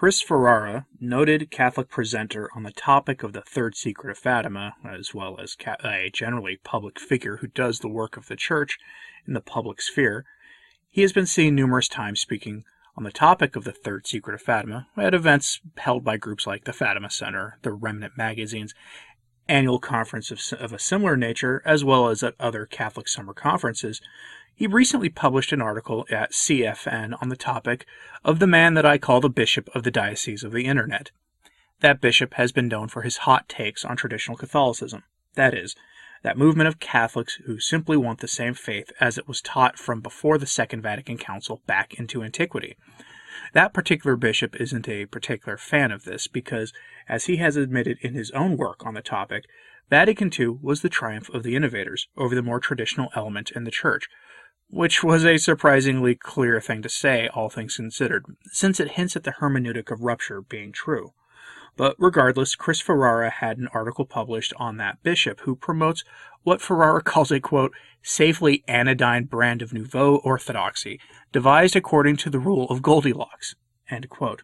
Chris Ferrara, noted Catholic presenter on the topic of the Third Secret of Fatima, as well as a generally public figure who does the work of the Church in the public sphere, he has been seen numerous times speaking on the topic of the Third Secret of Fatima at events held by groups like the Fatima Center, the Remnant Magazine's annual conference of, of a similar nature, as well as at other Catholic summer conferences, he recently published an article at CFN on the topic of the man that I call the Bishop of the Diocese of the Internet. That bishop has been known for his hot takes on traditional Catholicism. That is, that movement of Catholics who simply want the same faith as it was taught from before the Second Vatican Council back into antiquity. That particular bishop isn't a particular fan of this because, as he has admitted in his own work on the topic, Vatican II was the triumph of the innovators over the more traditional element in the Church, which was a surprisingly clear thing to say, all things considered, since it hints at the hermeneutic of rupture being true. But regardless, Chris Ferrara had an article published on that bishop who promotes what Ferrara calls a quote, safely anodyne brand of nouveau orthodoxy, devised according to the rule of Goldilocks. End quote.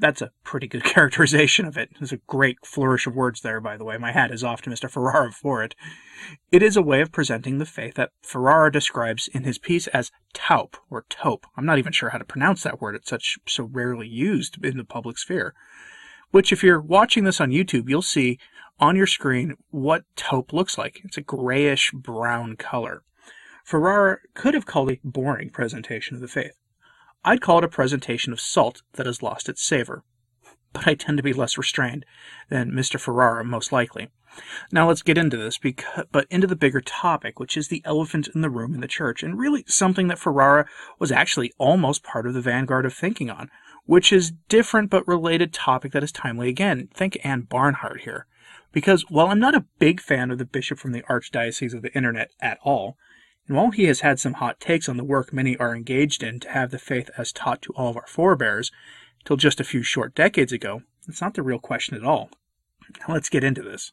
That's a pretty good characterization of it. There's a great flourish of words there, by the way. My hat is off to Mr. Ferrara for it. It is a way of presenting the faith that Ferrara describes in his piece as taupe or taupe. I'm not even sure how to pronounce that word. It's such so rarely used in the public sphere. Which, if you're watching this on YouTube, you'll see on your screen what taupe looks like. It's a grayish brown color. Ferrara could have called it a boring presentation of the faith. I'd call it a presentation of salt that has lost its savor. But I tend to be less restrained than Mr. Ferrara, most likely. Now let's get into this, because, but into the bigger topic, which is the elephant in the room in the church, and really something that Ferrara was actually almost part of the vanguard of thinking on, which is different but related topic that is timely again. Think Ann Barnhardt here. Because while I'm not a big fan of the bishop from the Archdiocese of the Internet at all, and while he has had some hot takes on the work many are engaged in to have the faith as taught to all of our forebears, till just a few short decades ago, it's not the real question at all. Now let's get into this.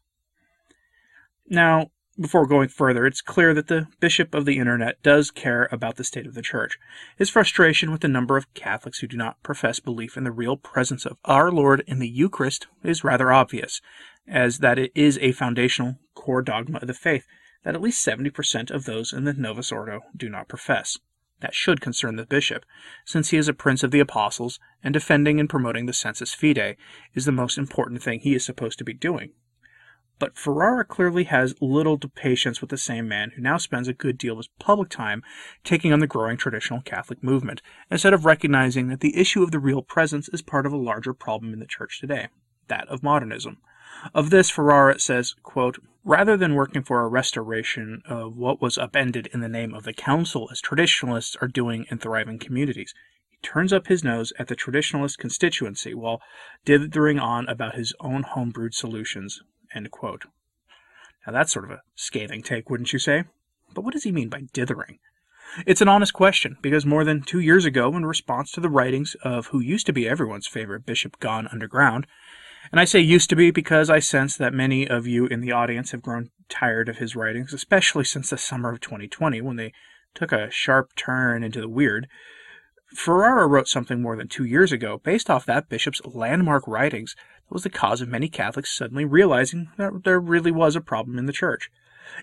Now, before going further, it's clear that the bishop of the internet does care about the state of the church. His frustration with the number of Catholics who do not profess belief in the real presence of our Lord in the Eucharist is rather obvious, as that it is a foundational core dogma of the faith that at least 70% of those in the Novus Ordo do not profess. That should concern the bishop, since he is a prince of the apostles, and defending and promoting the sensus fidei is the most important thing he is supposed to be doing. But Ferrara clearly has little patience with the same man who now spends a good deal of his public time taking on the growing traditional Catholic movement, instead of recognizing that the issue of the real presence is part of a larger problem in the Church today, that of modernism. Of this, Ferrara says, quote, Rather than working for a restoration of what was upended in the name of the Council, as traditionalists are doing in thriving communities, he turns up his nose at the traditionalist constituency while dithering on about his own homebrewed solutions. Now that's sort of a scathing take, wouldn't you say? But what does he mean by dithering? It's an honest question, because more than two years ago, in response to the writings of who used to be everyone's favorite bishop gone underground, and I say used to be because I sense that many of you in the audience have grown tired of his writings, especially since the summer of 2020 when they took a sharp turn into the weird. Ferrara wrote something more than two years ago based off that bishop's landmark writings that was the cause of many Catholics suddenly realizing that there really was a problem in the church.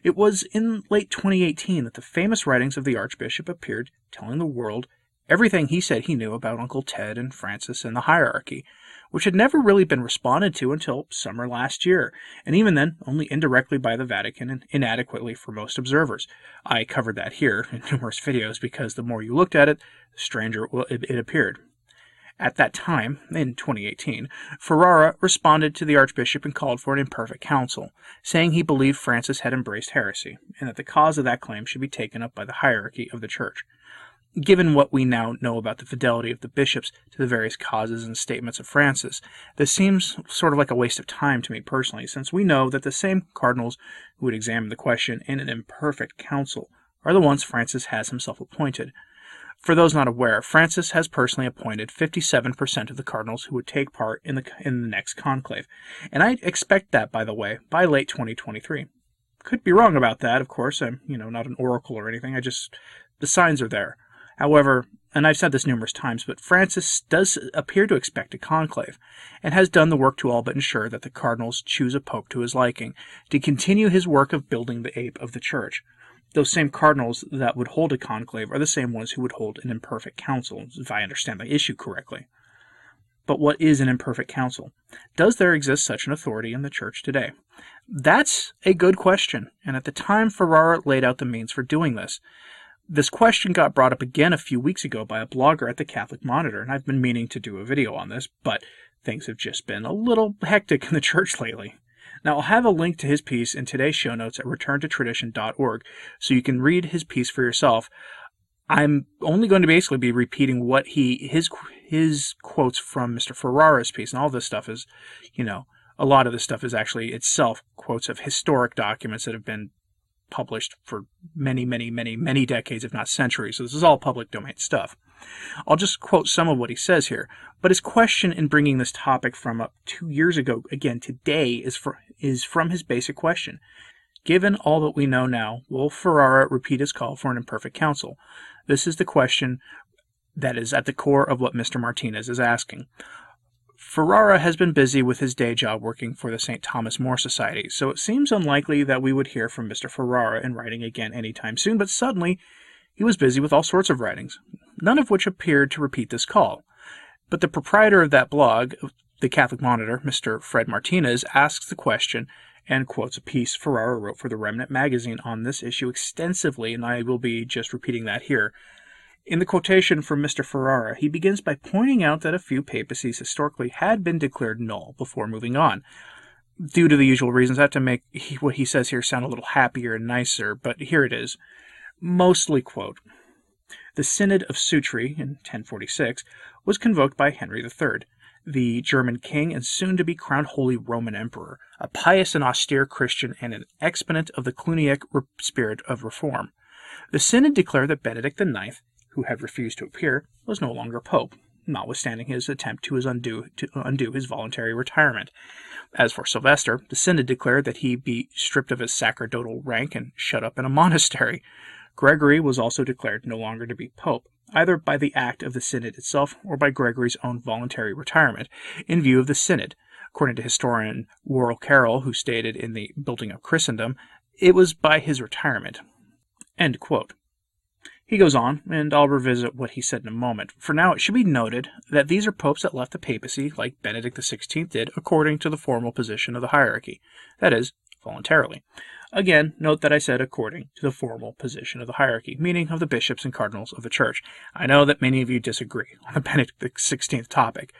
It was in late 2018 that the famous writings of the Archbishop appeared, telling the world everything he said he knew about Uncle Ted and Francis and the hierarchy, which had never really been responded to until summer last year, and even then only indirectly by the Vatican and inadequately for most observers. I covered that here in numerous videos because the more you looked at it, the stranger it appeared. At that time, in 2018, Ferrara responded to the Archbishop and called for an imperfect council, saying he believed Francis had embraced heresy, and that the cause of that claim should be taken up by the hierarchy of the Church given what we now know about the fidelity of the bishops to the various causes and statements of Francis, this seems sort of like a waste of time to me personally, since we know that the same cardinals who would examine the question in an imperfect council are the ones Francis has himself appointed. For those not aware, Francis has personally appointed 57% of the cardinals who would take part in the in the next conclave, and I expect that, by the way, by late 2023. Could be wrong about that, of course. I'm, you know, not an oracle or anything. I just the signs are there. However, and I've said this numerous times, but Francis does appear to expect a conclave, and has done the work to all but ensure that the cardinals choose a pope to his liking, to continue his work of building the ape of the church. Those same cardinals that would hold a conclave are the same ones who would hold an imperfect council, if I understand the issue correctly. But what is an imperfect council? Does there exist such an authority in the church today? That's a good question, and at the time Ferrara laid out the means for doing this. This question got brought up again a few weeks ago by a blogger at the Catholic Monitor, and I've been meaning to do a video on this, but things have just been a little hectic in the church lately. Now, I'll have a link to his piece in today's show notes at returntotradition.org so you can read his piece for yourself. I'm only going to basically be repeating what he his his quotes from Mr. Ferrara's piece, and all this stuff is, you know, a lot of this stuff is actually itself quotes of historic documents that have been published for many, many, many, many decades, if not centuries. So this is all public domain stuff. I'll just quote some of what he says here. But his question in bringing this topic from up two years ago, again today, is, for, is from his basic question. Given all that we know now, will Ferrara repeat his call for an imperfect council? This is the question that is at the core of what Mr. Martinez is asking. Ferrara has been busy with his day job working for the St. Thomas More Society, so it seems unlikely that we would hear from Mr. Ferrara in writing again anytime soon, but suddenly he was busy with all sorts of writings, none of which appeared to repeat this call. But the proprietor of that blog, the Catholic Monitor, Mr. Fred Martinez, asks the question and quotes a piece Ferrara wrote for the Remnant magazine on this issue extensively, and I will be just repeating that here. In the quotation from Mr. Ferrara, he begins by pointing out that a few papacies historically had been declared null before moving on. Due to the usual reasons, I have to make what he says here sound a little happier and nicer, but here it is. Mostly quote The Synod of Sutri in 1046 was convoked by Henry III, the German king and soon to be crowned Holy Roman Emperor, a pious and austere Christian and an exponent of the Cluniac spirit of reform. The Synod declared that Benedict IX who had refused to appear, was no longer pope, notwithstanding his attempt to, his undo, to undo his voluntary retirement. As for Sylvester, the synod declared that he be stripped of his sacerdotal rank and shut up in a monastery. Gregory was also declared no longer to be pope, either by the act of the synod itself or by Gregory's own voluntary retirement, in view of the synod. According to historian Warren Carroll, who stated in the Building of Christendom, it was by his retirement. He goes on, and I'll revisit what he said in a moment. For now, it should be noted that these are popes that left the papacy, like Benedict XVI did, according to the formal position of the hierarchy, that is, voluntarily. Again, note that I said according to the formal position of the hierarchy, meaning of the bishops and cardinals of the church. I know that many of you disagree on the Benedict XVI topic,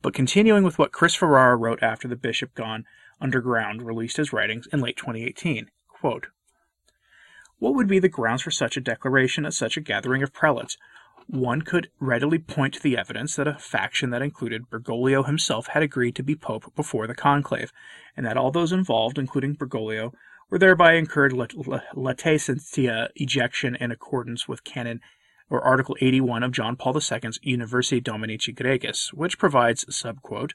but continuing with what Chris Ferrara wrote after the bishop gone underground released his writings in late 2018, quote, what would be the grounds for such a declaration at such a gathering of prelates? One could readily point to the evidence that a faction that included Bergoglio himself had agreed to be pope before the conclave, and that all those involved, including Bergoglio, were thereby incurred latae sententiae ejection in accordance with canon or Article 81 of John Paul II's Universi Dominici Gregis, which provides, subquote,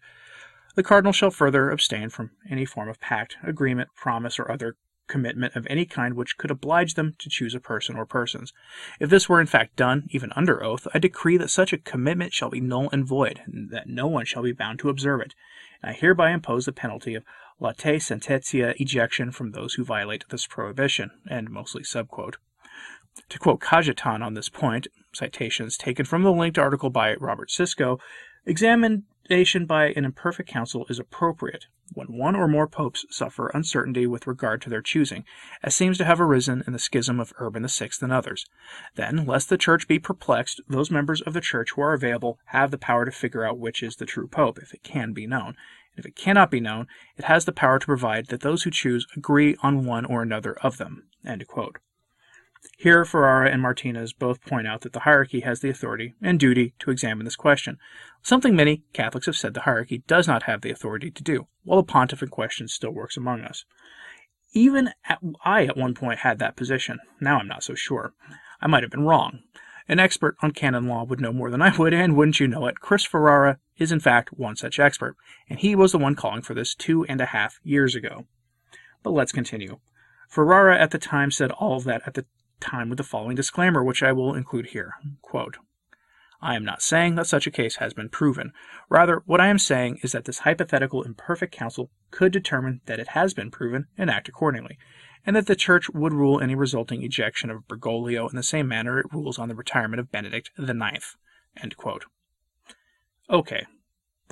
the cardinal shall further abstain from any form of pact, agreement, promise, or other commitment of any kind which could oblige them to choose a person or persons. If this were in fact done, even under oath, I decree that such a commitment shall be null and void, and that no one shall be bound to observe it. And I hereby impose the penalty of latae sententiae ejection from those who violate this prohibition, and mostly subquote. To quote Cajetan on this point, citations taken from the linked article by Robert Siscoe, examination by an imperfect council is appropriate, when one or more popes suffer uncertainty with regard to their choosing, as seems to have arisen in the schism of Urban VI and others. Then, lest the Church be perplexed, those members of the Church who are available have the power to figure out which is the true pope, if it can be known. And if it cannot be known, it has the power to provide that those who choose agree on one or another of them. Here, Ferrara and Martinez both point out that the hierarchy has the authority and duty to examine this question, something many Catholics have said the hierarchy does not have the authority to do, while the pontiff in question still works among us. Even at, I at one point had that position. Now I'm not so sure. I might have been wrong. An expert on canon law would know more than I would, and wouldn't you know it, Chris Ferrara is in fact one such expert, and he was the one calling for this two and a half years ago. But let's continue. Ferrara at the time said all of that at the time with the following disclaimer, which I will include here. Quote, I am not saying that such a case has been proven. Rather, what I am saying is that this hypothetical imperfect council could determine that it has been proven and act accordingly, and that the Church would rule any resulting ejection of Bergoglio in the same manner it rules on the retirement of Benedict IX. Okay,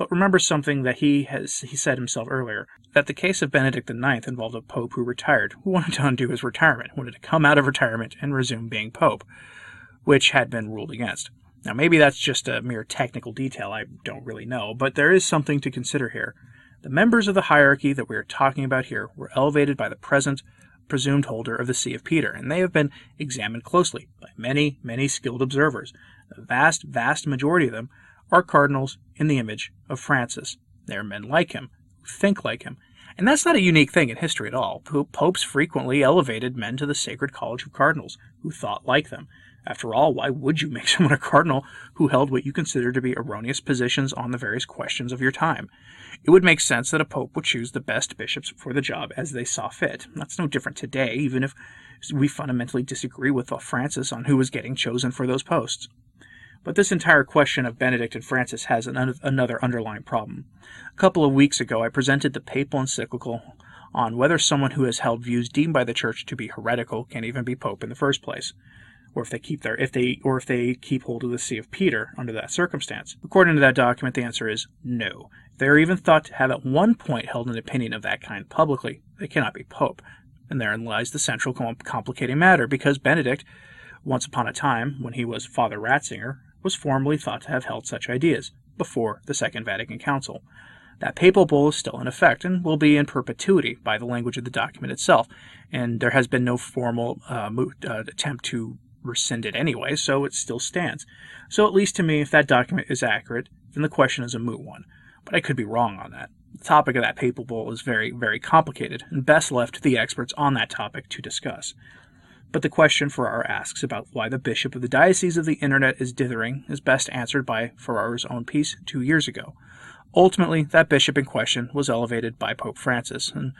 but remember something that he has he said himself earlier, that the case of Benedict IX involved a pope who retired, who wanted to undo his retirement, wanted to come out of retirement and resume being pope, which had been ruled against. Now maybe that's just a mere technical detail, I don't really know, but there is something to consider here. The members of the hierarchy that we are talking about here were elevated by the present presumed holder of the See of Peter, and they have been examined closely by many, many skilled observers. The vast, vast majority of them are cardinals in the image of Francis. They are men like him, who think like him. And that's not a unique thing in history at all. Popes frequently elevated men to the sacred college of cardinals who thought like them. After all, why would you make someone a cardinal who held what you consider to be erroneous positions on the various questions of your time? It would make sense that a pope would choose the best bishops for the job as they saw fit. That's no different today, even if we fundamentally disagree with Francis on who was getting chosen for those posts. But this entire question of Benedict and Francis has an un- another underlying problem. A couple of weeks ago, I presented the papal encyclical on whether someone who has held views deemed by the church to be heretical can even be pope in the first place, or if they keep their if they or if they keep hold of the see of Peter under that circumstance. According to that document, the answer is no. If they are even thought to have at one point held an opinion of that kind publicly, they cannot be pope. And therein lies the central complicating matter, because Benedict, once upon a time, when he was Father Ratzinger, was formerly thought to have held such ideas before the Second Vatican Council. That papal bull is still in effect and will be in perpetuity by the language of the document itself, and there has been no formal uh, uh, attempt to rescind it anyway, so it still stands. So, at least to me, if that document is accurate, then the question is a moot one. But I could be wrong on that. The topic of that papal bull is very, very complicated, and best left to the experts on that topic to discuss. But the question Ferrara asks about why the bishop of the Diocese of the Internet is dithering is best answered by Ferrara's own piece two years ago. Ultimately, that bishop in question was elevated by Pope Francis, and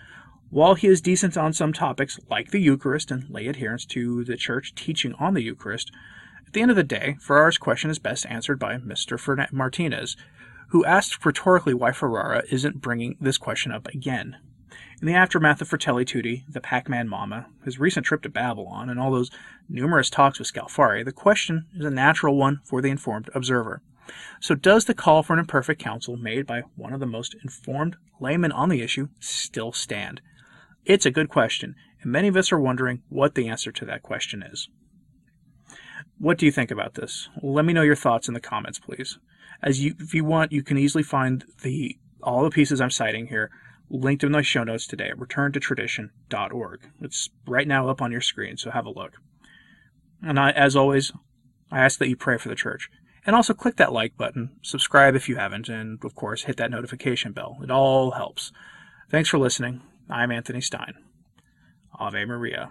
while he is decent on some topics, like the Eucharist and lay adherence to the Church teaching on the Eucharist, at the end of the day, Ferrara's question is best answered by Mr. Martinez, who asked rhetorically why Ferrara isn't bringing this question up again. In the aftermath of Fratelli Tutti, the Pachamama, his recent trip to Babylon, and all those numerous talks with Scalfari, the question is a natural one for the informed observer. So does the call for an imperfect council made by one of the most informed laymen on the issue still stand? It's a good question, and many of us are wondering what the answer to that question is. What do you think about this? Let me know your thoughts in the comments, please. As you, if you want, you can easily find the all the pieces I'm citing here linked in my show notes today at returntotradition.org. It's right now up on your screen, so have a look. And I, as always, I ask that you pray for the church. And also click that like button, subscribe if you haven't, and of course, hit that notification bell. It all helps. Thanks for listening. I'm Anthony Stine. Ave Maria.